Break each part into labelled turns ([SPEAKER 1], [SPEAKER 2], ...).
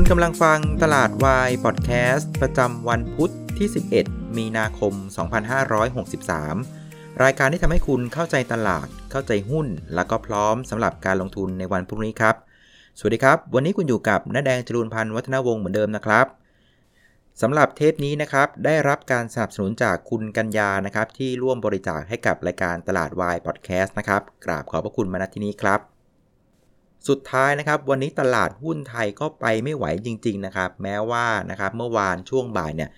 [SPEAKER 1] คุณกำลังฟังตลาดวายพอดแคสต์ประจำวันพุทธที่ 11 มีนาคม 2563 รายการที่ทำให้คุณเข้าใจตลาด เข้าใจหุ้น แล้วก็พร้อมสำหรับการลงทุนในวันพรุ่งนี้ครับ สวัสดีครับ วันนี้คุณอยู่กับน้าแดงจรูนพันธ์วัฒนวงศ์เหมือนเดิมนะครับสำหรับเทปนี้นะครับได้รับการสนับสนุนจากคุณกัญญานะครับที่ร่วมบริจาคให้กับรายการตลาดวายพอดแคสต์นะครับกราบขอบพระคุณมาณที่นี้ครับ สุดท้ายนะครับวันนี้ตลาดหุ้นไทยก็ไปไม่ไหวจริงๆนะครับแม้ว่านะครับเมื่อวานช่วงบ่ายเนี่ย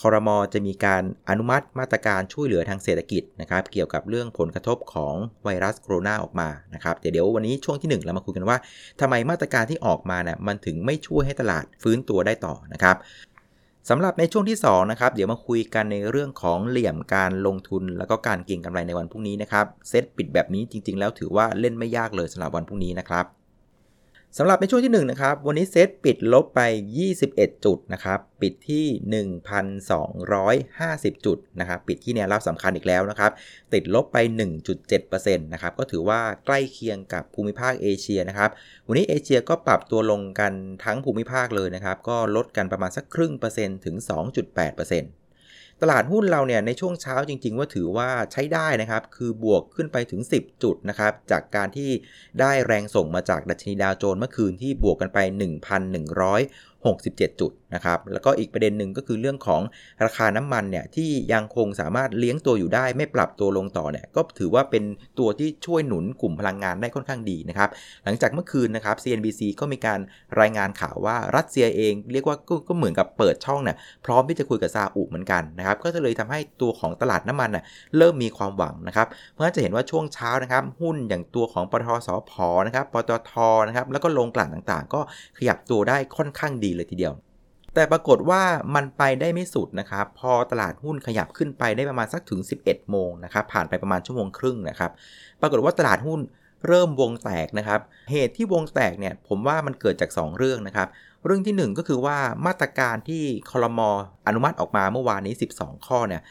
[SPEAKER 1] คอรมอจะมีการอนุมัติมาตรการช่วยเหลือทางเศรษฐกิจนะครับเกี่ยวกับเรื่องผลกระทบของไวรัสโคโรนาออกมานะครับเดี๋ยววันนี้ช่วงที่ 1 เรามาคุยกันว่าทำไมมาตรการที่ออกมาเนี่ยมันถึงไม่ช่วยให้ตลาดฟื้นตัวได้ต่อนะครับสำหรับในช่วงที่2นะครับเดี๋ยวมาคุยกันในเรื่องของเหลี่ยมการลงทุนแล้วก็การเก็งกำไรในวันพรุ่งนี้นะครับเซตปิดแบบนี้จริง ๆ แล้วถือว่าเล่นไม่ยากเลยสำหรับวันพรุ่งนี้นะครับ สำหรับในช่วงที่1นะครับ วันนี้เซตปิดลบไป 21 จุดนะครับ ปิดที่ 1,250 จุดนะครับ ปิดที่แนวรับสำคัญอีกแล้วนะครับ ติดลบไป 1.7%นะครับ ก็ถือว่าใกล้เคียงกับภูมิภาคเอเชียนะครับ วันนี้เอเชียก็ปรับตัวลงกันทั้งภูมิภาคเลยนะครับ ก็ลดกันประมาณสักครึ่งเปอร์เซ็นต์ถึง 2.8% ตลาดหุ้นเราเนี่ยในช่วงเช้าจริง ๆ ว่าถือว่าใช้ได้นะครับ คือบวกขึ้นไปถึง 10 จุดนะครับ จากการที่ได้แรงส่งมาจากดัชนีดาวโจนส์เมื่อคืนที่บวกกันไป 1,167 จุดนะครับแล้วก็อีกประเด็นหนึ่งก็คือเรื่องของราคาน้ำมันเนี่ยที่ยังคงสามารถเลี้ยงตัวอยู่ได้ ไม่ปรับตัวลงต่อเนี่ยก็ถือว่าเป็นตัวที่ช่วยหนุนกลุ่มพลังงานได้ค่อนข้างดีนะครับหลังจากเมื่อคืนนะครับ CNBC ก็มีการรายงานข่าวว่ารัสเซียเอง เรียกว่าก็เหมือนกับเปิดช่องเนี่ยพร้อมที่จะคุยกับซาอุเหมือนกันนะครับก็เลยทำให้ตัวของตลาดน้ำมันน่ยเริ่มมีความหวังนะครับเพราะฉะนั้นจะเห็นว่าช่วงเช้านะครับหุ้นอย่างตัวของปตทสพนะครับปตทนะครับแล้วก็ลงกลั่นต่างๆ ก็ขยับตัวได้ค่อนข้างดีเลยทีเดียว แต่ปรากฏว่ามันไปได้ไม่สุดนะครับ พอตลาดหุ้นขยับขึ้นไปได้ประมาณสักถึง 11 โมงนะครับ ผ่านไปประมาณชั่วโมงครึ่งนะครับ ปรากฏว่าตลาดหุ้นเริ่มวงแตกนะครับ เหตุที่วงแตกเนี่ยผมว่ามันเกิดจาก 2 เรื่องนะครับ เรื่องที่ 1 ก็คือว่ามาตรการที่คอรมออนุมัติออกมาเมื่อวานนี้ 12 ข้อเนี่ย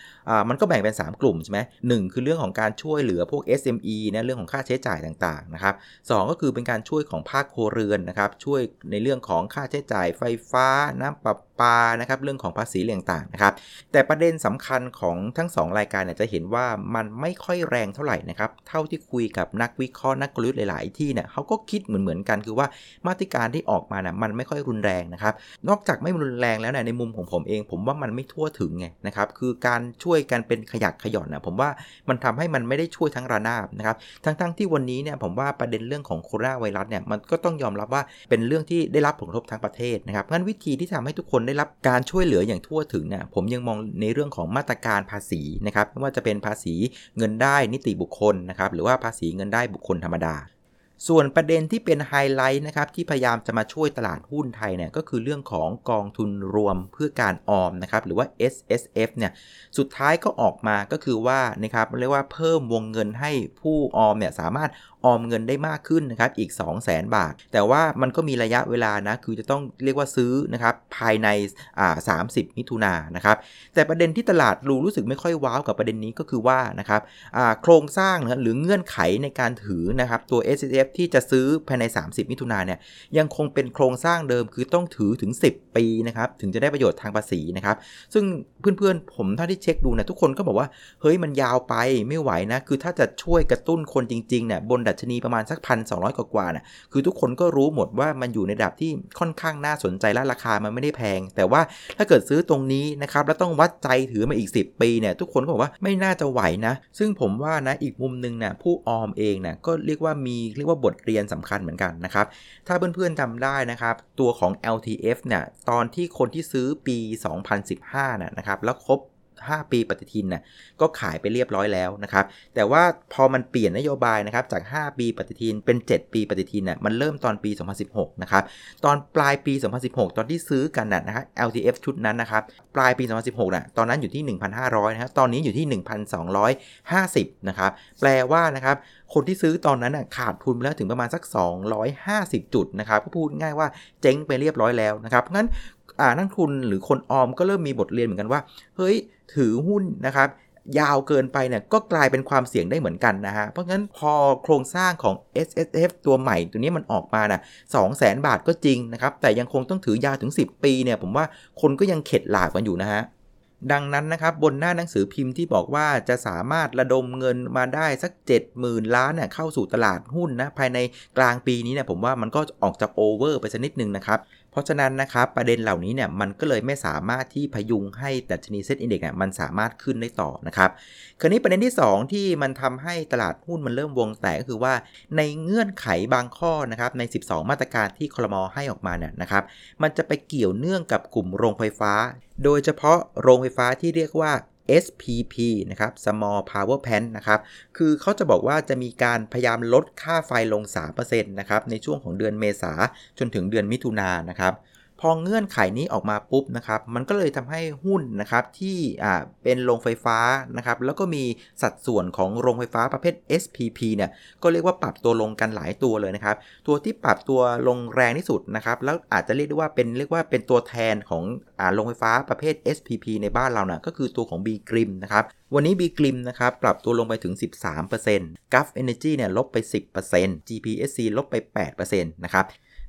[SPEAKER 1] มันก็แบ่งเป็น 3 กลุ่มใช่ไหมหคือเรื่องของการช่วยเหลือพวก SME นะเรื่องของค่าใช้จ่ายต่างๆนะครับสก็คือเป็นการช่วยของภาคครัวเรือนนะครับช่วยในเรื่องของค่าใช้จ่ายไฟฟ้า น้ำประปานะครับเรื่องของภาษีเรียงต่างๆนะครับแต่ประเด็นสำคัญของทั้ง 2 รายการเนี่ยจะเห็นว่ามันไม่ค่อยแรงเท่าไหร่นะครับเท่าที่คุยกับนักวิเคราะห์นักกลยุทธ์หลาย ๆ ที่เนี่ยเขาก็คิดเหมือนๆกันคือว่ามาตรการที่ออกมาเนี่ยมันไม่ค่อยรุนแรงนะครับ นอกจากไม่รุนแรงแล้วเนี่ยในมุมของผมเอง ผมว่ามันไม่ทั่วถึงไงนะครับคือการช่วยกันเป็นขยักขย่อนนะผมว่ามันทำให้มันไม่ได้ช่วยทั้งระนาบนะครับทั้งๆทที่วันนี้เนี่ยผมว่าประเด็นเรื่องของโคโรนาไวรัสเนี่ยมันก็ต้องยอมรับว่าเป็นเรื่องที่ได้รับผลกระทบทั้งประเทศนะครับงั้นวิธีที่ทำให้ทุกคนได้รับการช่วยเหลืออย่างทั่วถึงเนี่ยผมยังมองในเรื่องของมาตรการภาษีนะครับไม่ว่าจะเป็นภาษีเงินได้นิติบุคคลนะครับหรือว่าภาษีเงินได้บุคคลธรรมดา ส่วนประเด็นที่เป็นไฮไลท์นะครับที่พยายามจะมาช่วยตลาดหุ้นไทยเนี่ยก็คือเรื่องของกองทุนรวมเพื่อการออมนะครับหรือว่า S S F เนี่ยสุดท้ายก็ออกมาก็คือว่านะครับเรียกว่าเพิ่มวงเงินให้ผู้ออมเนี่ยสามารถออมเงินได้มากขึ้นนะครับอีก 2 0 0 0 0 0บาท แต่ว่ามันก็มีระยะเวลานะคือจะต้องเรียกว่าซื้อนะครับภายในอ่า30 มิถุนายนนะครับแต่ประเด็นที่ตลาดรู้รู้สึกไม่ค่อยว้าวกับประเด็นนี้ก็คือว่านะครับอ่าโครงสร้างนะหรือเงื่อนไขในการถือนะครับตัว S S F ที่จะซื้อภายใน 30 มิถุนาเนี่ยยังคงเป็นโครงสร้างเดิมคือต้องถือถึง 10 ปีนะครับถึงจะได้ประโยชน์ทางภาษีนะครับซึ่งเพื่อนๆ ผมถ้าที่เช็คดูนะทุกคนก็บอกว่าเฮ้ยมันยาวไปไม่ไหวนะคือถ้าจะช่วยกระตุ้นคนจริงๆเนี่ยบนดัชนีประมาณสักพันสองกว่าๆนะคือทุกคนก็รู้หมดว่ามันอยู่ในระดับที่ค่อนข้างน่าสนใจและราคามันไม่ได้แพง แต่ว่าถ้าเกิดซื้อตรงนี้นะครับแล้วต้องวัดใจถือมาอีก 10 ปีเนี่ยทุกคนก็บอกว่าไม่น่าจะไหวนะ ซึ่งผมว่านะอีกมุมนึงนะผู้ออมเองนะก็เรียกว่ามีเรียกว่าบทเรียนสำคัญเหมือนกันนะครับ ถ้าเพื่อนๆจำได้นะครับ ตัวของ LTF เนี่ย ตอนที่คนที่ซื้อปี 2015นะนะครับ แล้วครบ 5 ปีปฏิทินนะก็ขายไปเรียบร้อยแล้วนะครับ แต่ว่าพอมันเปลี่ยนนโยบายนะครับจาก 5 ปีปฏิทินเป็น 7 ปีปฏิทินนะ่ะมันเริ่มตอนปี 2016 นะครับ ตอนปลายปี 2016 ตอนที่ซื้อกันนะฮะ LTF ชุดนั้นนะครับ ปลายปี 2016นะ่ะตอนนั้นอยู่ที่ 1,500 นะครับ ตอนนี้อยู่ที่ 1,250 นะครับ แปลว่านะครับคนที่ซื้อตอนนั้นนะขาดทุนไปแล้วถึงประมาณสัก 250 จุดนะครับก็พูดง่ายว่าเจ๊งไปเรียบร้อยแล้วนะครับเพราะงั้นอ่านักทุนหรือคนออมก็เริ่มมีบทเรียนเหมือนกันว่า เฮ้ย ถือหุ้นนะครับยาวเกินไปเนี่ยก็กลายเป็นความเสี่ยงได้เหมือนกันนะฮะ เพราะงั้นพอโครงสร้างของ S S F ตัวใหม่ตัวนี้มันออกมาน่ะสองแสนบาทก็จริงนะครับ แต่ยังคงต้องถือยาวถึง 10 ปีเนี่ย ผมว่าคนก็ยังเข็ดหลาบกันอยู่นะฮะ ดังนั้นนะครับ บนหน้าหนังสือพิมพ์ที่บอกว่าจะสามารถระดมเงินมาได้สัก 70,000 ล้านเนี่ยเข้าสู่ตลาดหุ้นนะภายในกลางปีนี้เนี่ยผมว่ามันก็ออกจะ over ไปสักนิดนึงนะครับ เพราะฉะนั้นนะครับประเด็นเหล่านี้เนี่ยมันก็เลยไม่สามารถที่พยุงให้ดัชนี SET Index เนี่ยมันสามารถขึ้นได้ต่อนะครับคราวนี้ประเด็นที่ 2 ที่มันทำให้ตลาดหุ้นมันเริ่มวงแตกก็คือว่าในเงื่อนไขบางข้อนะครับใน 12 มาตรการที่คลมอให้ออกมาเนี่ยนะครับมันจะไปเกี่ยวเนื่องกับกลุ่มโรงไฟฟ้า โดยเฉพาะโรงไฟฟ้าที่เรียกว่า SPP นะครับ Small Power Plant นะครับ คือเขาจะบอกว่าจะมีการพยายามลดค่าไฟลง 3%นะครับ ในช่วงของเดือนเมษาจนถึงเดือนมิถุนายนนะครับ พอเงื่อนไขนี้ออกมาปุ๊บนะครับ มันก็เลยทำให้หุ้นนะครับที่อ่าเป็นโรงไฟฟ้านะครับแล้วก็มีสัดส่วนของโรงไฟฟ้าประเภท SPP เนี่ยก็เรียกว่าปรับตัวลงกันหลายตัวเลยนะครับ ตัวที่ปรับตัวลงแรงที่สุดนะครับแล้วอาจจะเรียกได้ว่าเป็นเรียกว่าเป็นตัวแทนของอ่าโรงไฟฟ้าประเภท SPP ในบ้านเรานะ่ะก็คือตัวของ B Grim นะครับวันนี้ B Grim นะครับปรับตัวลงไปถึง 13% g u f Energy เนี่ยลบไป 10% GPSC ลบไป 8%นะครับ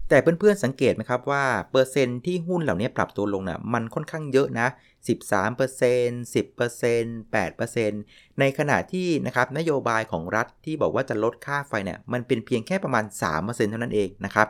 [SPEAKER 1] แต่เพื่อนๆสังเกตไหมครับว่าเปอร์เซ็นที่หุ้นเหล่านี้ปรับตัวลงนะ่ะมันค่อนข้างเยอะนะ 13% 10% 8%ในขณะที่นะครับนโยบายของรัฐที่บอกว่าจะลดค่าไฟเนี่ยมันเป็นเพียงแค่ประมาณ 3%เท่านั้นเองนะครับ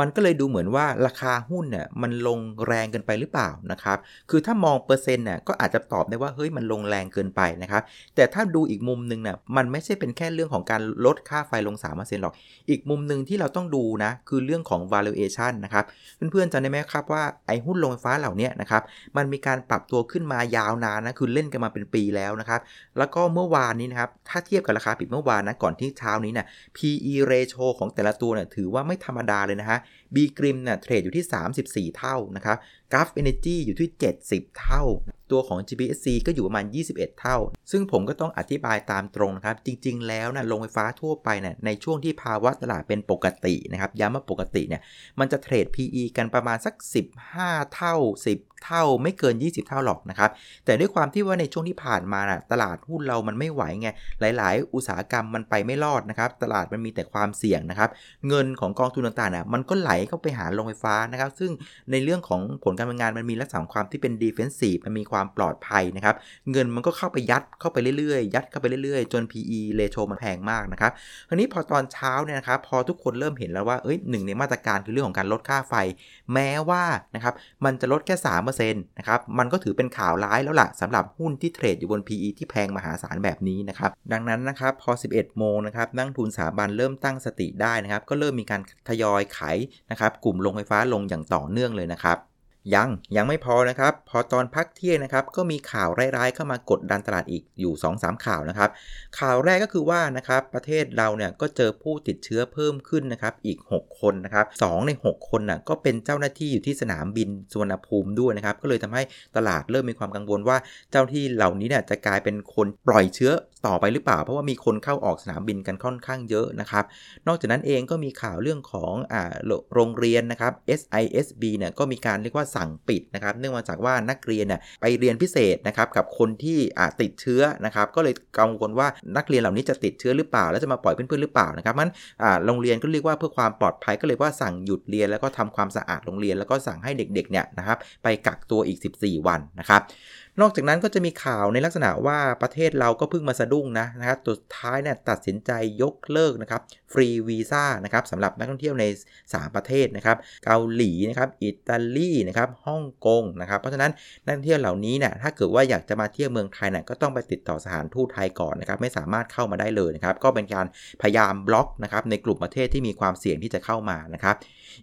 [SPEAKER 1] มันก็เลยดูเหมือนว่าราคาหุ้นเนี่ยมันลงแรงเกินไปหรือเปล่านะครับ คือถ้ามองเปอร์เซ็นต์เนี่ยก็อาจจะตอบได้ว่าเฮ้ยมันลงแรงเกินไปนะครับ แต่ถ้าดูอีกมุมหนึ่งเนี่ยมันไม่ใช่เป็นแค่เรื่องของการลดค่าไฟลง3%หรอก อีกมุมหนึ่งที่เราต้องดูนะคือเรื่องของ valuation นะครับ เพื่อนๆจำได้ไหมครับว่าไอ้หุ้นลงไฟฟ้าเหล่านี้นะครับมันมีการปรับตัวขึ้นมายาวนานนะคือเล่นกันมาเป็นปีแล้วนะครับแล้วก็เมื่อวานนี้นะครับถ้าเทียบกับราคาปิดเมื่อวานนะก่อนที่เช้านี้เนี่ย PE ratio ของแต่ละตัวเนี่ยถือว่าไม่ธรรมดาเลยนะฮะ B กริมเนี่ยเทรดอยู่ที่ 34 เท่านะครับกราฟเอเนจีอยู่ที่ 70 เท่า ตัวของ GBSC ก็อยู่ประมาณ 21 เท่า ซึ่งผมก็ต้องอธิบายตามตรงนะครับ จริง ๆ แล้วนะโรงไฟฟ้าทั่วไปเนี่ยในช่วงที่ภาวะตลาดเป็นปกตินะครับย้ำว่าปกติเนี่ยมันจะเทรด PE กันประมาณสัก 15 เท่า 10 เท่าไม่เกิน 20 เท่าหรอกนะครับ แต่ด้วยความที่ว่าในช่วงที่ผ่านมานะตลาดหุ้นเรามันไม่ไหวไง หลาย ๆ อุตสาหกรรมมันไปไม่รอดนะครับ ตลาดมันมีแต่ความเสี่ยงนะครับ เงินของกองทุนต่างๆน่ะมันก็ไหลเข้าไปหาโรงไฟฟ้านะครับ ซึ่งในเรื่องของผลการดำเนินงานมันมีลักษณะความที่เป็นดีเฟนซีฟมันมีความปลอดภัยนะครับ เงินมันก็เข้าไปยัดเข้าไปเรื่อย ๆ ยัดเข้าไปเรื่อย ๆ จน PE เลโชมันแพงมากนะครับทีนี้พอตอนเช้าเนี่ยนะครับ พอทุกคนเริ่มเห็นแล้วว่าเอ้ยหนึ่งในมาตรการคือเรื่องของการลดค่าไฟ แม้ว่านะครับมันจะลดแค่3นะครับมันก็ถือเป็นข่าวร้ายแล้วล่ะสำหรับหุ้นที่เทรดอยู่บน PE ที่แพงมหาศาลแบบนี้นะครับดังนั้นนะครับพอ 11 โมงนะครับนักทุนสถาบันเริ่มตั้งสติได้นะครับก็เริ่มมีการทยอยขายนะครับกลุ่มโรงไฟฟ้าลงอย่างต่อเนื่องเลยนะครับ ยังยังไม่พอนะครับ พอตอนพักเที่ยงนะครับ ก็มีข่าวร้ายๆเข้ามากดดันตลาดอีกอยู่ 2-3 ข่าวนะครับ ข่าวแรกก็คือว่านะครับประเทศเราเนี่ยก็เจอผู้ติดเชื้อเพิ่มขึ้นนะครับอีก 6 คนนะครับ2ใน 6 คนน่ะก็เป็นเจ้าหน้าที่อยู่ที่สนามบินสุวรรณภูมิด้วยนะครับ ก็เลยทำให้ตลาดเริ่มมีความกังวลว่าเจ้าที่เหล่านี้เนี่ยจะกลายเป็นคนปล่อยเชื้อต่อไปหรือเปล่า เพราะว่ามีคนเข้าออกสนามบินกันค่อนข้างเยอะนะครับ นอกจากนั้นเองก็มีข่าวเรื่องของอ่าโรงเรียนนะครับ SISB เนี่ยก็มีการเรียกว่าสั่งปิดนะครับ เนื่องมาจากว่านักเรียนเนี่ยไปเรียนพิเศษนะครับกับคนที่อ่าติดเชื้อนะครับ ก็เลยกังวลว่านักเรียนเหล่านี้จะติดเชื้อหรือเปล่า แล้วจะมาปล่อยเพื่อนๆหรือเปล่านะครับมันอ่าโรงเรียนก็เรียกว่าเพื่อความปลอดภัยก็เลยว่าสั่งหยุดเรียนแล้วก็ทำความสะอาดโรงเรียน แล้วก็สั่งให้เด็กๆเนี่ยนะครับไปกักตัวอีก 14 วันนะครับ นอกจากนั้นก็จะมีข่าวในลักษณะว่าประเทศเราก็เพิ่งมาสะดุ้งนะนะครับสุดท้ายเนี่ยตัดสินใจยกเลิกนะครับฟรีวีซ่านะครับสำหรับนักท่องเที่ยวใน 3 ประเทศนะครับเกาหลีนะครับอิตาลีนะครับฮ่องกงนะครับเพราะฉะนั้นนักท่องเที่ยวเหล่านี้เนี่ยถ้าเกิดว่าอยากจะมาเที่ยวเมืองไทยเนี่ยก็ต้องไปติดต่อสถานทูตไทยก่อนนะครับไม่สามารถเข้ามาได้เลยนะครับก็เป็นการพยายามบล็อกนะครับในกลุ่มประเทศที่มีความเสี่ยงที่จะเข้ามานะครับ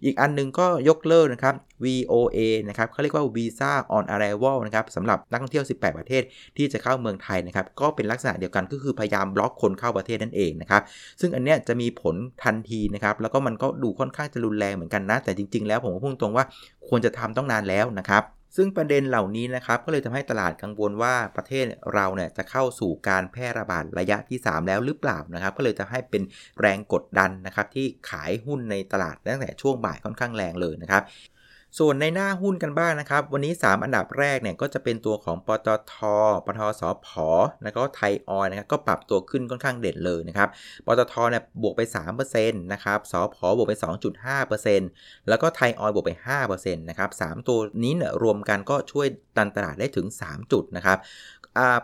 [SPEAKER 1] อีกอันนึงก็ยกเลิกนะครับ VOA นะครับเขาเรียกว่า Visa on Arrival นะครับสำหรับนักองเที่ยว 18 ประเทศ ที่จะเข้าเมืองไทยนะครับก็เป็นลักษณะเดียวกันก็คือพยายามบล็อกคนเข้าประเทศนั่นเองนะครับซึ่งอันเนี้ยจะมีผลทันทีนะครับแล้วก็มันก็ดูค่อนข้างจะรุนแรงเหมือนกันนะ แต่จริง ๆ แล้วผมก็พูดตรงว่าควรจะทำต้องนานแล้วนะครับซึ่งประเด็นเหล่านี้นะครับก็เลยทำให้ตลาดกังวลว่าประเทศเราเนี่ยจะเข้าสู่การแพร่ระบาดระยะที่ 3 แล้วหรือเปล่านะครับ ก็เลยจะให้เป็นแรงกดดันนะครับที่ขายหุ้นในตลาดตั้งแต่ช่วงบ่ายค่อนข้างแรงเลยนะครับ ส่วนในหน้าหุ้นกันบ้างนะครับ วันนี้ 3 อันดับแรกเนี่ยก็จะเป็นตัวของปตทปตทสพแล้วก็ไทยออยนะครับก็ปรับตัวขึ้นค่อนข้างเด่นเลยนะครับ ปตทเนี่ยบวกไป3%นะครับสพบวกไป 2.5%แล้วก็ไทยออยบวกไป 5%นะครับ3ตัวนี้เนี่ยรวมกันก็ช่วยดันตลาดได้ถึง 3 จุดนะครับ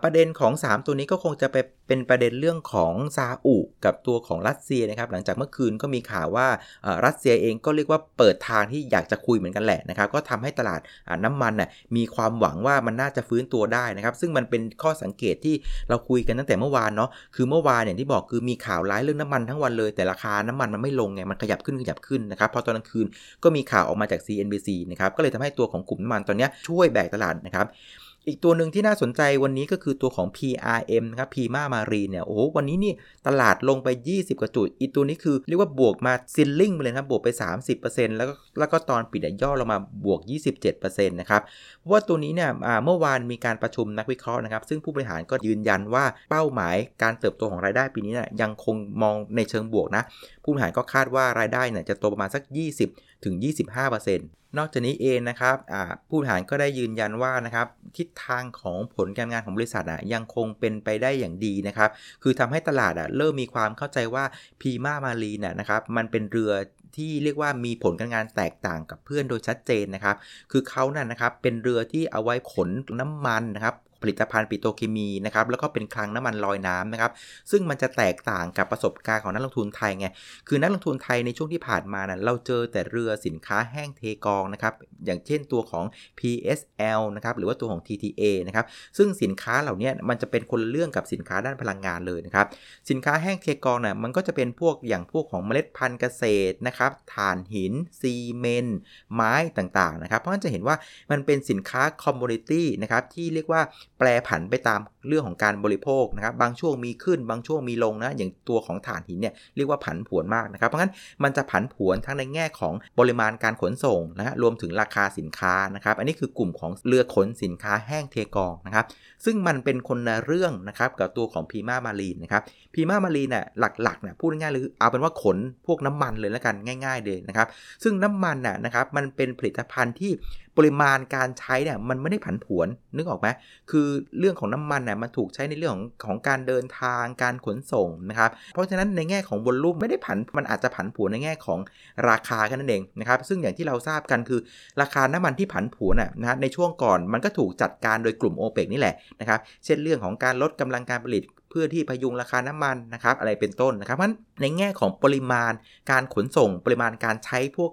[SPEAKER 1] ประเด็นของ 3 ตัวนี้ก็คงจะไปเป็นประเด็นเรื่องของซาอุกับตัวของรัสเซียนะครับหลังจากเมื่อคืนก็มีข่าวว่ารัสเซียเองก็เรียกว่าเปิดทางที่อยากจะคุยเหมือนกันแหละนะครับก็ทำให้ตลาดน้ำมันน่ะมีความหวังว่ามันน่าจะฟื้นตัวได้นะครับซึ่งมันเป็นข้อสังเกตที่เราคุยกันตั้งแต่เมื่อวานเนาะคือเมื่อวานอย่างที่บอกคือมีข่าวร้ายเรื่องน้ำมันทั้งวันเลย แต่ราคาน้ำมันมันไม่ลงไงมันขยับขึ้นขยับขึ้นนะครับพอตอนกลางคืนก็มีข่าวออกมาจาก CNBC นะครับก็เลยทำให้ตัวของกลุ่มน้ำมันตอนนี้ช่วยแบกตลาดนะครับ อีกตัวหนึ่งที่น่าสนใจวันนี้ก็คือตัวของ PRM นะครับ p ีมามารีเนี่ย โอ้โห วันนี้นี่ตลาดลงไป 20 กว่าจุด อีกตัวนี้คือเรียกว่าบวกมาซิลลิงไปเลยครับ บวกไป 30%แล้วก็แล้วก็ตอนปิดย่อลงมาบวก 27%นะครับเพราะว่าตัวนี้เนี่ยเมื่อวานมีการประชุมนักวิเคราะห์นะครับ ซึ่งผู้บริหารก็ยืนยันว่าเป้าหมายการเติบโตของรายได้ปีนี้เนี่ยยังคงมองในเชิงบวกนะ ผู้บริหารก็คาดว่ารายได้เนี่ยจะโตประมาณสัก 20ถึง25%นอกจากนี้เองนะครับผู้บริหารก็ได้ยืนยันว่านะครับทิศทางของผลการงานของบริษัทอะยังคงเป็นไปได้อย่างดีนะครับ คือทำให้ตลาดอะเริ่มมีความเข้าใจว่าพีมามารีน่ะนะครับมันเป็นเรือที่เรียกว่ามีผลการงานแตกต่างกับเพื่อนโดยชัดเจนนะครับ คือเขานั่นนะครับเป็นเรือที่เอาไว้ขนน้ำมันนะครับ ผลิตภัณฑ์ปิโตรเคมีนะครับแล้วก็เป็นคลังน้ำมันลอยน้ำนะครับซึ่งมันจะแตกต่างกับประสบการณ์ของนักลงทุนไทยไงคือนักลงทุนไทยในช่วงที่ผ่านมานะเราเจอแต่เรือสินค้าแห้งเทกองนะครับอย่างเช่นตัวของ PSL นะครับหรือว่าตัวของ TTA นะครับซึ่งสินค้าเหล่านี้มันจะเป็นคนเรื่องกับสินค้าด้านพลังงานเลยนะครับสินค้าแห้งเทกองนะ่ะมันก็จะเป็นพวกอย่างพวกของเมล็ดพันธุ์เกษตรนะครับถ่านหิน ซีเมนต์ไม้ต่างๆนะครับเพราะฉะนั้นจะเห็นว่ามันเป็นสินค้า commodity นะครับที่เรียกว่าแปรผันไปตามเรื่องของการบริโภคนะครับบางช่วงมีขึ้นบางช่วงมีลงนะอย่างตัวของถ่านหินเนี่ยเรียกว่าผันผวนมากนะครับเพราะงั้นมันจะผันผวนทั้งในแง่ของปริมาณการขนส่งนะรวมถึงราคาสินค้านะครับอันนี้คือกลุ่มของเรือขนสินค้าแห้งเทกองนะครับซึ่งมันเป็นคนละเรื่องนะครับกับตัวของ Prima Marine นะครับ Prima Marine เนี่ยหลักๆเนี่ยพูดง่ายๆเลยเอาเป็นว่าขนพวกน้ำมันเลยแล้วกันง่าย ๆ เลยนะครับซึ่งน้ำมันน่ะนะครับมันเป็นผลิตภัณฑ์ที่ ปริมาณการใช้เนี่ยมันไม่ได้ผันผวนนึกออกไหมคือเรื่องของน้ำมันเนี่ยมันถูกใช้ในเรื่องของของการเดินทางการขนส่งนะครับเพราะฉะนั้นในแง่ของ volume ไม่ได้ผันมันอาจจะผันผวนในแง่ของราคาแค่นั้นเองนะครับซึ่งอย่างที่เราทราบกันคือราคาน้ำมันที่ผันผวนนะฮะในช่วงก่อนมันก็ถูกจัดการโดยกลุ่มโอเปกนี่แหละนะครับเช่นเรื่องของการลดกำลังการผลิต พื่อที่พยุงราคาน้ำมันนะครับอะไรเป็นต้นนะครับเพราะในแง่ของปริมาณการขนส่งปริมาณการใช้พวก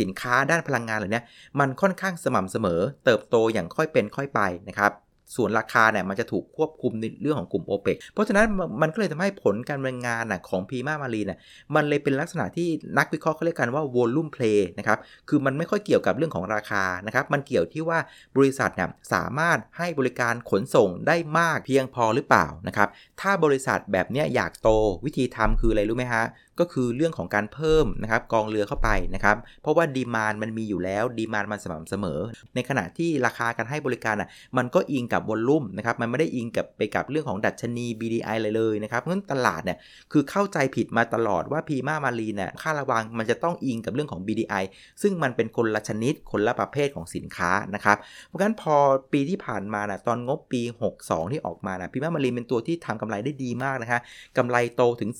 [SPEAKER 1] สินค้าด้านพลังงานเหล่านี้มันค่อนข้างสม่ำเสมอ เติบโตอย่างค่อยเป็นค่อยไปนะครับ ส่วนราคาเนี่ยมันจะถูกควบคุมในเรื่องของกลุ่มโอเปกเพราะฉะนั้นมันก็เลยทำให้ผลการดำเนินงานของพีมามารีเนี่ยมันเลยเป็นลักษณะที่นักวิเคราะห์เขาเรียกกันว่า volume play นะครับคือมันไม่ค่อยเกี่ยวกับเรื่องของราคานะครับมันเกี่ยวที่ว่าบริษัทเนี่ยสามารถให้บริการขนส่งได้มากเพียงพอหรือเปล่านะครับถ้าบริษัทแบบนี้อยากโตวิธีทำคืออะไรรู้ไหมฮะก็คือเรื่องของการเพิ่มนะครับกองเรือเข้าไปนะครับ เพราะว่า demand มันมีอยู่แล้ว demand มันสม่ำเสมอ ในขณะที่ราคาการให้บริการอะมันก็อิงกับ volume นะครับมันไม่ได้อิงกับไปกับเรื่องของดัชนี BDI เลยเลยนะครับเพราะฉะนั้นตลาดเนี่ยคือเข้าใจผิดมาตลอดว่าพีมามารีเนี่ยค่าระวังมันจะต้องอิงกับเรื่องของ BDI ซึ่งมันเป็นคนละชนิดคนละประเภทของสินค้านะครับเพราะฉะนั้นพอปีที่ผ่านมานะตอนงบปี 62 ที่ออกมานะพีมามารีเป็นตัวที่ทำกำไรได้ดีมากนะคะกำไรโตถึง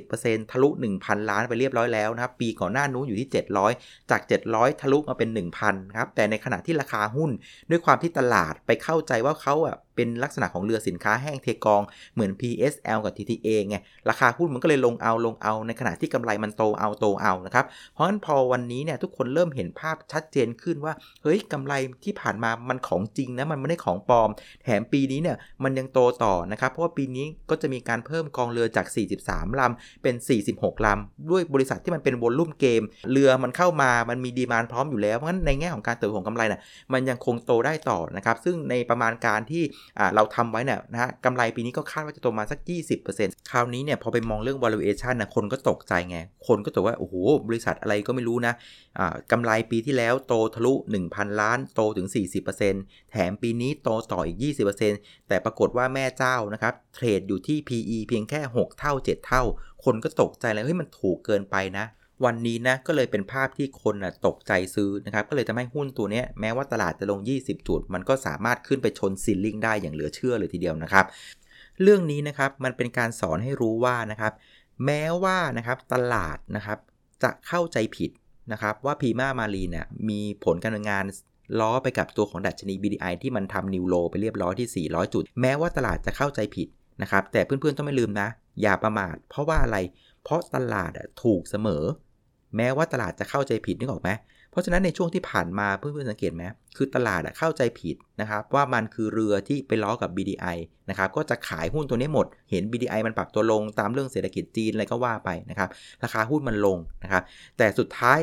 [SPEAKER 1] 40%ทะลุ1,000 ล้านไปเรียบร้อยแล้วนะครับ ปีก่อนหน้านู้นอยู่ที่ 700 จาก 700 ทะลุมาเป็น 1,000 ครับ แต่ในขณะที่ราคาหุ้นด้วยความที่ตลาดไปเข้าใจว่าเขาอะ เป็นลักษณะของเรือสินค้าแห้งเทกองเหมือน PSL กับ TTA ไงราคาหุ้นมันก็เลยลงเอาลงเอา ในขณะที่กำไรมันโตเอาโตเอานะครับเพราะฉะนั้นพอวันนี้เนี่ยทุกคนเริ่มเห็นภาพชัดเจนขึ้นว่าเฮ้ยกำไรที่ผ่านมามันของจริงนะมันไม่ได้ของปลอม แถมปีนี้เนี่ยมันยังโตต่อนะครับเพราะว่าปีนี้ก็จะมีการเพิ่มกองเรือจาก 43 ลำ เป็น 46 ลำ ด้วยบริษัทที่มันเป็นวอลลุ่มเกม เรือมันเข้ามามันมีดีมานพร้อมอยู่แล้ว เพราะฉะนั้นในแง่ของการเติบโตของกำไรน่ะมันยังคงโตได้ต่อนะครับ ซึ่งในประมาณการที่เราทำไว้เนี่ยนะฮะกำไรปีนี้ก็คาดว่าจะโตมาสัก 20%คราวนี้เนี่ยพอไปมองเรื่อง valuation นะคนก็ตกใจไง คนก็ตกว่า โอ้โห บริษัทอะไรก็ไม่รู้นะะกำไรปีที่แล้วโตทะลุ 1,000 ล้านโตถึง 40%แถมปีนี้โตต่ออีก 20%แต่ปรากฏว่าแม่เจ้านะครับเทรดอยู่ที่ PE เพียงแค่ 6 เท่า 7 เท่า คนก็ตกใจเลยเฮ้ยมันถูกเกินไปนะ วันนี้นะก็เลยเป็นภาพที่คนนะตกใจซื้อนะครับก็เลยทำให้หุ้นตัวนี้แม้ว่าตลาดจะลง 20 จุด มันก็สามารถขึ้นไปชนซิลลิงได้อย่างเหลือเชื่อเลยทีเดียวนะครับ เรื่องนี้นะครับมันเป็นการสอนให้รู้ว่านะครับแม้ว่านะครับตลาดนะครับจะเข้าใจผิดนะครับว่าพีมามารีเนี่ยมีผลการงานล้อไปกับตัวของดัชนี BDI ที่มันทำนิวโลไปเรียบร้อยที่ 400 จุด แม้ว่าตลาดจะเข้าใจผิดนะครับแต่เพื่อนๆต้องไม่ลืมนะ อย่าประมาทเพราะว่าอะไร เพราะตลาดถูกเสมอ แม้ว่าตลาดจะเข้าใจผิดนึกออกไหมเพราะฉะนั้นในช่วงที่ผ่านมาเพื่อนๆสังเกตไหมคือตลาดเข้าใจผิดนะครับว่ามันคือเรือที่ไปล้อกับ BDI นะครับก็จะขายหุ้นตัวนี้หมด เห็น BDI มันปรับตัวลงตามเรื่องเศรษฐกิจจีนอะไรก็ว่าไปนะครับราคาหุ้นมันลงนะครับแต่สุดท้าย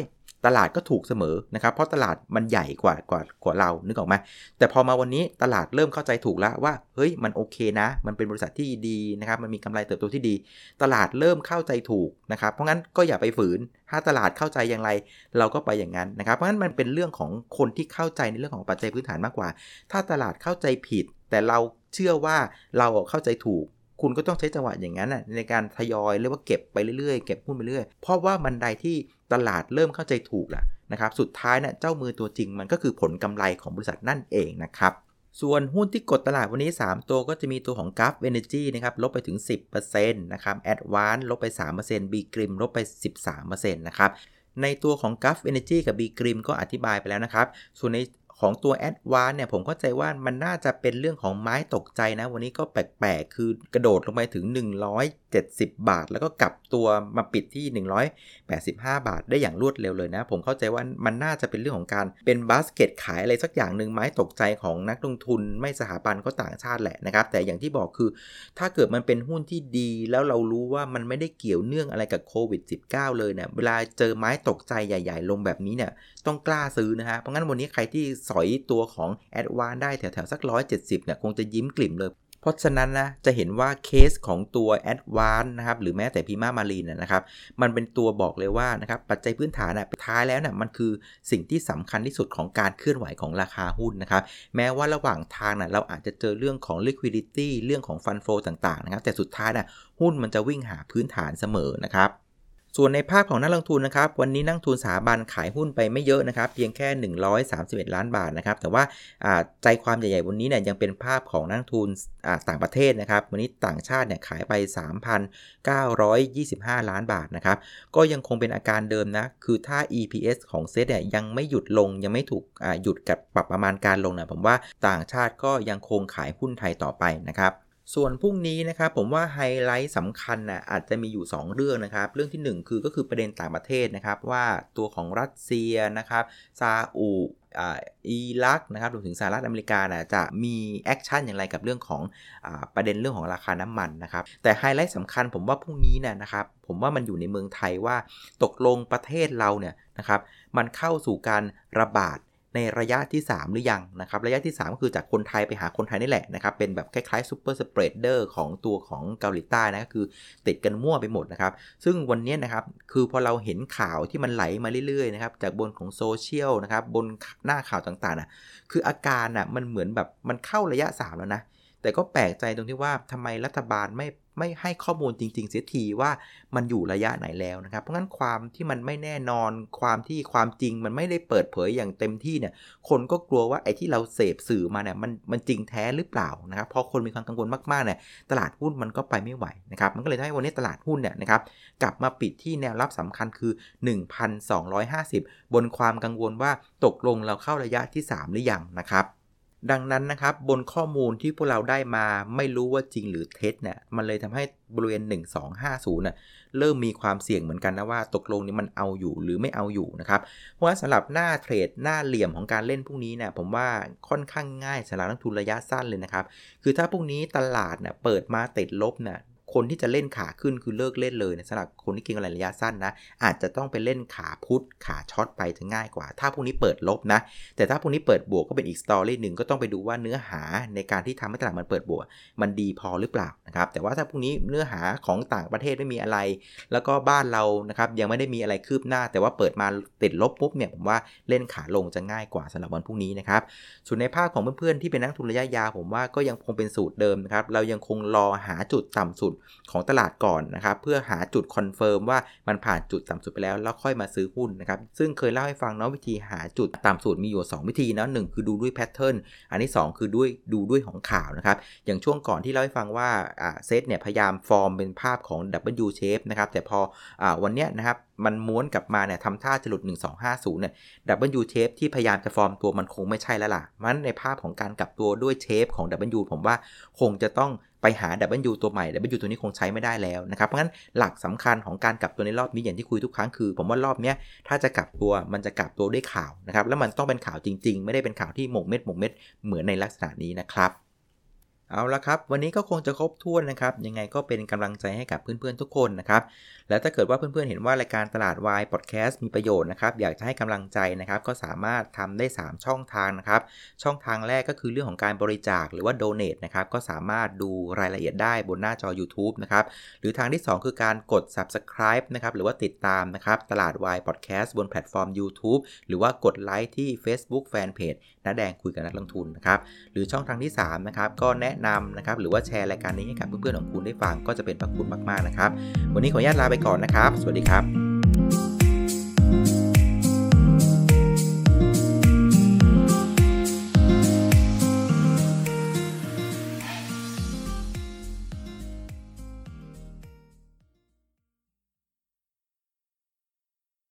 [SPEAKER 1] ตลาดก็ถูกเสมอนะครับ เพราะตลาดมันใหญ่กว่ากว่ากว่าเรานึกออกไหมแต่พอมาวันนี้ตลาดเริ่มเข้าใจถูกแล้วว่าเฮ้ยมันโอเคนะ มันเป็นบริษัทที่ดีนะครับมันมีกำไรเติบโตที่ดี ตลาดเริ่มเข้าใจถูกนะครับ เพราะงั้นก็อย่าไปฝืน ถ้าตลาดเข้าใจอย่างไร เราก็ไปอย่างนั้นนะครับ เพราะงั้นมันเป็นเรื่องของคนที่เข้าใจในเรื่องของปัจจัยพื้นฐานมากกว่า ถ้าตลาดเข้าใจผิด แต่เราเชื่อว่าเราเข้าใจถูก คุณก็ต้องใช้จังหวะอย่างนั้นในการทยอยเรียกว่าเก็บไปเรื่อยๆ เก็บหุ้นไปเรื่อยเพราะว่ามันใดที่ตลาดเริ่มเข้าใจถูกล้วนะครับสุดท้ายเนะี่ยเจ้ามือตัวจริงมันก็คือผลกำไรของบริษัทนั่นเองนะครับส่วนหุ้นที่กดตลาดวันนี้ 3 ตัวก็จะมีตัวของ g u f Energy นะครับลบไปถึง 10%นะครับ Advance ลบไป 3% B Grim ลบไป 13%นะครับในตัวของ g u f Energy กับ B Grim ก็อธิบายไปแล้วนะครับ ส่วนใน ของตัว a d v a n c e เนี่ยผมเข้าใจว่ามันน่าจะเป็นเรื่องของไม้ตกใจนะ วันนี้ก็แปลกๆ คือกระโดดลงไปถึง 170 บาท แล้วก็กลับตัวมาปิดที่ 185 บาทได้อย่างรวดเร็วเลยนะ ผมเข้าใจว่ามันน่าจะเป็นเรื่องของการเป็นบาสเกตขายอะไรสักอย่างหนึ่งไม้ตกใจของนักลงทุนไม่สถาบันก็ต่างชาติแหละนะครับ แต่อย่างที่บอกคือ ถ้าเกิดมันเป็นหุ้นที่ดีแล้วเรารู้ว่ามันไม่ได้เกี่ยวเนื่องอะไรกับโควิด -19 เลยเนี่ยเวลาเจอไม้ตกใจใหญ่ ๆ ลงแบบนี้เนี่ยต้องกล้าซื้อนะฮะเพราะงั้นวันนี้ใครที่สอยตัวของ a d v a n c e ได้แถวๆสัก 170เนี่ยคงจะยิ้มกลิ่มเลย เพราะฉะนั้นนะจะเห็นว่าเคสของตัว a d v a n c e นะครับหรือแม้แต่พีมามารีนนะครับมันเป็นตัวบอกเลยว่านะครับปัจจัยพื้นฐานนะท้ายแล้วนะ่ยมันคือสิ่งที่สำคัญที่สุดของการเคลื่อนไหวของราคาหุ้นนะครับแม้ว่าระหว่างทางนะเราอาจจะเจอเรื่องของ liquidity เรื่องของ fund flow ต่างๆนะครับแต่สุดท้ายนะหุ้นมันจะวิ่งหาพื้นฐานเสมอนะครับ ส่วนในภาพของนักลงทุนนะครับวันนี้นักทุนสถาบันขายหุ้นไปไม่เยอะนะครับเพียงแค่ 131 ล้านบาทนะครับแต่ว่าใจความใหญ่ๆวันนี้เนี่ยยังเป็นภาพของนักทุนต่างประเทศนะครับวันนี้ต่างชาติเนี่ยขายไป 3,925 ล้านบาทนะครับก็ยังคงเป็นอาการเดิมนะคือถ้า EPS ของเซตเนี่ยยังไม่หยุดลงยังไม่ถูกหยุดกับปรับประมาณการลงนะผมว่าต่างชาติก็ยังคงขายหุ้นไทยต่อไปนะครับ ส่วนพรุ่งนี้นะครับผมว่าไฮไลท์สำคัญนะอาจจะมีอยู่ 2 เรื่องนะครับ เรื่องที่ 1 คือก็คือประเด็นต่างประเทศนะครับว่าตัวของรัสเซียนะครับซาอุอิรักนะครับรวมถึงสหรัฐอเมริกานะจะมี action อย่างไรกับเรื่องของอประเด็นเรื่องของราคาน้ำมันนะครับแต่ไฮไลท์สำคัญผมว่าพรุ่งนี้เนี่ยนะครับผมว่ามันอยู่ในเมืองไทยว่าตกลงประเทศเราเนี่ยนะครับมันเข้าสู่การระบาด ในระยะที่ 3 หรือยังนะครับ ระยะที่ 3 ก็คือจากคนไทยไปหาคนไทยนี่แหละนะครับ เป็นแบบคล้ายๆ super spreader ของตัวของเกาหลีใต้นะก็คือติดกันมั่วไปหมดนะครับ ซึ่งวันนี้นะครับ คือพอเราเห็นข่าวที่มันไหลมาเรื่อยๆนะครับ จากบนของโซเชียลนะครับ บนหน้าข่าวต่างๆนะคืออาการอะมันเหมือนแบบมันเข้าระยะ 3 แล้วนะ แต่ก็แปลกใจตรงที่ว่าทำไมรัฐบาลไม่ไม่ให้ข้อมูลจริง ๆ เสียทีว่ามันอยู่ระยะไหนแล้วนะครับ เพราะงั้นความที่มันไม่แน่นอนความที่ความจริงมันไม่ได้เปิดเผยอย่างเต็มที่เนี่ย คนก็กลัวว่าไอ้ที่เราเสพสื่อมาเนี่ยมันมันจริงแท้หรือเปล่านะครับพอคนมีความกังวลมากๆเนี่ยตลาดหุ้นมันก็ไปไม่ไหวนะครับ มันก็เลยทำให้วันนี้ตลาดหุ้นเนี่ยนะครับกลับมาปิดที่แนวรับสำคัญคือ 1,250 บนความกังวลว่าตกลงเราเข้าระยะที่ 3 หรือยังนะครับ ดังนั้นนะครับบนข้อมูลที่พวกเราได้มาไม่รู้ว่าจริงหรือเท็จเนี่ยมันเลยทำให้บริเวณ 1250น่ะเริ่มมีความเสี่ยงเหมือนกันนะว่าตกลงนี้มันเอาอยู่หรือไม่เอาอยู่นะครับเพราะว่าสำหรับหน้าเทรดหน้าเหลี่ยมของการเล่นพวกนี้เนี่ยผมว่าค่อนข้างง่ายสำหรับนักทุนระยะสั้นเลยนะครับคือถ้าพวกนี้ตลาดเนี่ยเปิดมาติดลบเนี่ย คนที่จะเล่นขาขึ้นคือเลิกเล่นเลยนะสำหรับคนที่เก่งกำไรระยะสั้นนะ อาจจะต้องไปเล่นขาพุทธขาช็อตไปจะง่ายกว่า ถ้าพวกนี้เปิดลบนะ แต่ถ้าพวกนี้เปิดบวกก็เป็นอีกสตอรี่หนึ่งก็ต้องไปดูว่าเนื้อหาในการที่ทำให้ตลาดมันเปิดบวก มันดีพอหรือเปล่านะครับแต่ว่าถ้าพรุ่งนี้เนื้อหาของต่างประเทศไม่มีอะไร แล้วก็บ้านเรานะครับยังไม่ได้มีอะไรคืบหน้า แต่ว่าเปิดมาติดลบปุ๊บเนี่ยผมว่าเล่นขาลงจะง่ายกว่าสำหรับวันพรุ่งนี้นะครับส่วนในภาคของเพื่อนๆที่เป็นนักลงทุนระยะยาวผมว่าก็ยังคงเป็นสูตรเดิมนะครับเรายังคงรอหาจุดต่ำสุดของตลาดก่อนนะครับเพื่อหาจุด confirm ว่ามันผ่านจุดต่ำสุดไปแล้วแล้วค่อยมาซื้อหุ้นนะครับซึ่งเคยเล่าให้ฟังเนาะวิธีหาจุดต่ำสุดมีอยู่ 2 วิธีนะหคือดูด้วย pattern อันที่ 2 คือด้วยดูด้วยของข่าวนะครับอย่างช่วงก่อนที่เล่าให้ฟังว่าเซตเนี่ยพยายามฟอร์มเป็นภาพของ W shape นะครับแต่พออวันเนี้ยนะครับมันม้วนกลับมาเนี่ยทำท่าจะหลุด 1250 เนี่ย W shape ที่พยายามจะฟอร์มตัวมันคงไม่ใช่แล้วล่ะ มันในภาพของการกลับตัวด้วยเชฟของ W ผมว่าคงจะต้องไปหา W ตัวใหม่ W ตัวนี้คงใช้ไม่ได้แล้วนะครับเพราะงั้นหลักสำคัญของการกลับตัวในรอบนี้อย่างที่คุยทุกครั้งคือ ผมว่ารอบนี้ถ้าจะกลับตัวมันจะกลับตัวด้วยข่าวนะครับแล้วมันต้องเป็นข่าวจริง ๆ ไม่ได้เป็นข่าวที่หมกเม็ดหมกเม็ดเหมือนในลักษณะนี้นะครับ เอาละครับ วันนี้ก็คงจะครบถ้วนนะครับ ยังไงก็เป็นกำลังใจให้กับเพื่อนๆทุกคนนะครับ แล้วถ้าเกิดว่าเพื่อนๆเห็นว่ารายการตลาดวายพอดแคสต์มีประโยชน์นะครับ อยากจะให้กำลังใจนะครับ ก็สามารถทำได้ 3 ช่องทางนะครับ ช่องทางแรกก็คือเรื่องของการบริจาคหรือว่าโดเน a นะครับ ก็สามารถดูรายละเอียดได้บนหน้าจอ YouTube นะครับ หรือทางที่ 2 คือการกด subscribe นะครับ หรือว่าติดตามนะครับ ตลาดวายพอดแคสต์บนแพลตฟอร์ม YouTube หรือว่ากดไลค์ที่ Facebook Fanpage น้าแดงคุยกับนักลงทุนนะครับ หรือช่องทางที่3นะครับ ก็แนะนำนะครับหรือว่าแชร์รายการนี้ให้กับเพื่อนๆของคุณได้ฟังก็จะเป็นประคุณมากๆนะครับ วันนี้ขออนุญาตลาไปก่อนนะครับ สวัสดีครับ